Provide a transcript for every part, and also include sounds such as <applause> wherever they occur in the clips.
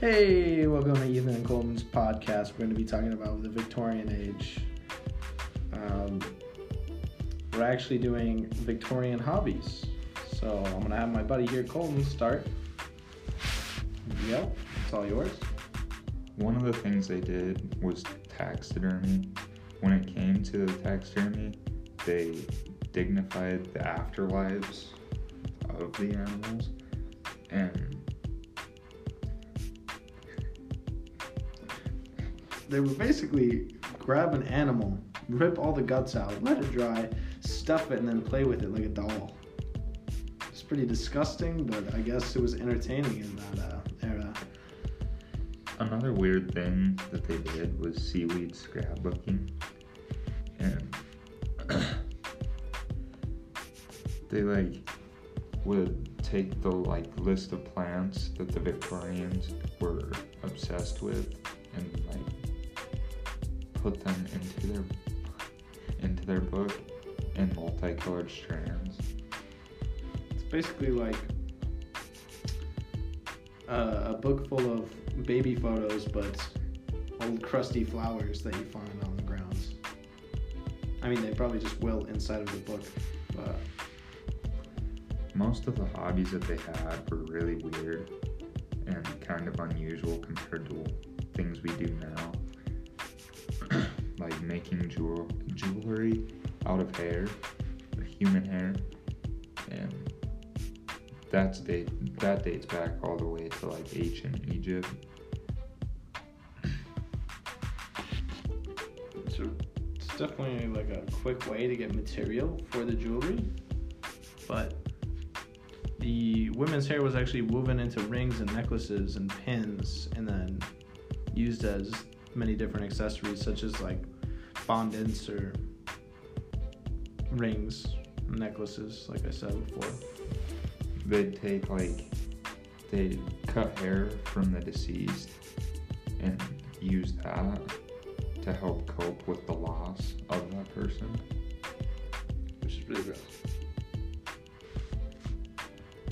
Hey, welcome to Ethan and Colton's podcast. We're going to be talking about the Victorian age. Um, we're actually doing Victorian hobbies. So I'm going to have my buddy here, Colton, start. Yep, it's all yours. One of the things they did was taxidermy. When it came to the taxidermy, they dignified the afterlives of the animals and They would basically grab an animal, rip all the guts out, let it dry, stuff it, and then play with it like a doll. It's pretty disgusting, but I guess it was entertaining in that uh, era. another weird thing that they did was seaweed scrapbooking and <coughs> they like would take the like list of plants that the Victorians were obsessed with and put them into their into their book in multicolored strands. It's basically like uh, a book full of baby photos, but old crusty flowers that you find on the grounds. I mean, they probably just will inside of the book, but Most of the hobbies that they had were really weird and kind of unusual compared to things we do now. Making jewel- jewelry out of hair, human hair, and that's date that dates back all the way to like ancient Egypt. a, it's definitely like a quick way to get material for the jewelry. But the women's hair was actually woven into rings and necklaces and pins, and then used as many different accessories, such as like fondants or rings, necklaces, like I said before. They'd take like they'd cut hair from the deceased and use that to help cope with the loss of that person. which is pretty gross.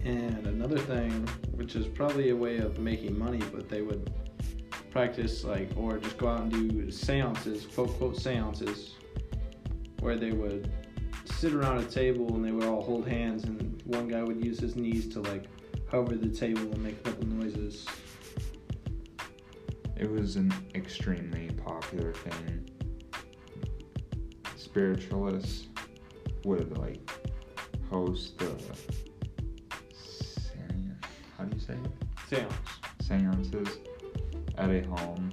And another thing, which is probably a way of making money, but they would practice like, or just go out and do seances, quote quote seances, where they would sit around a table and they would all hold hands, and one guy would use his knees to like hover the table and make a couple noises. It was an extremely popular thing. Spiritualists would like host the how do you say it? Seance. seances at a home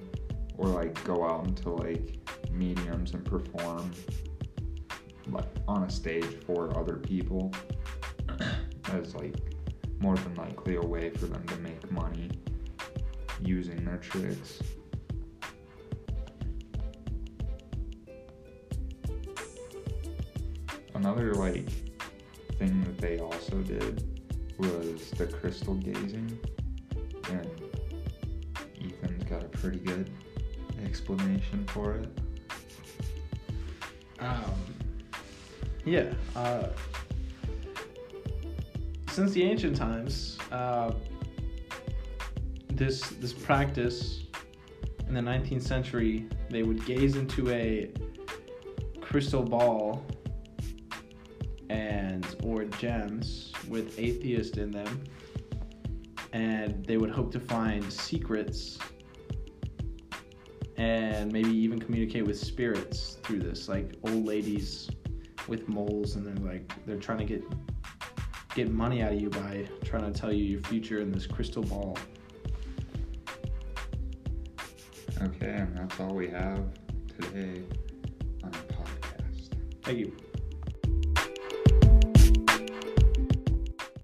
or like go out into like mediums and perform like on a stage for other people <clears throat> as like more than likely a way for them to make money using their tricks. Another like thing that they also did was the crystal gazing and pretty good explanation for it. Um, yeah. Uh, since the ancient times, uh, this this practice in the 19th century, they would gaze into a crystal ball and or gems with atheist in them, and they would hope to find secrets and maybe even communicate with spirits through this like old ladies with moles and they're like they're trying to get get money out of you by trying to tell you your future in this crystal ball Okay, and that's all we have today on the podcast. thank you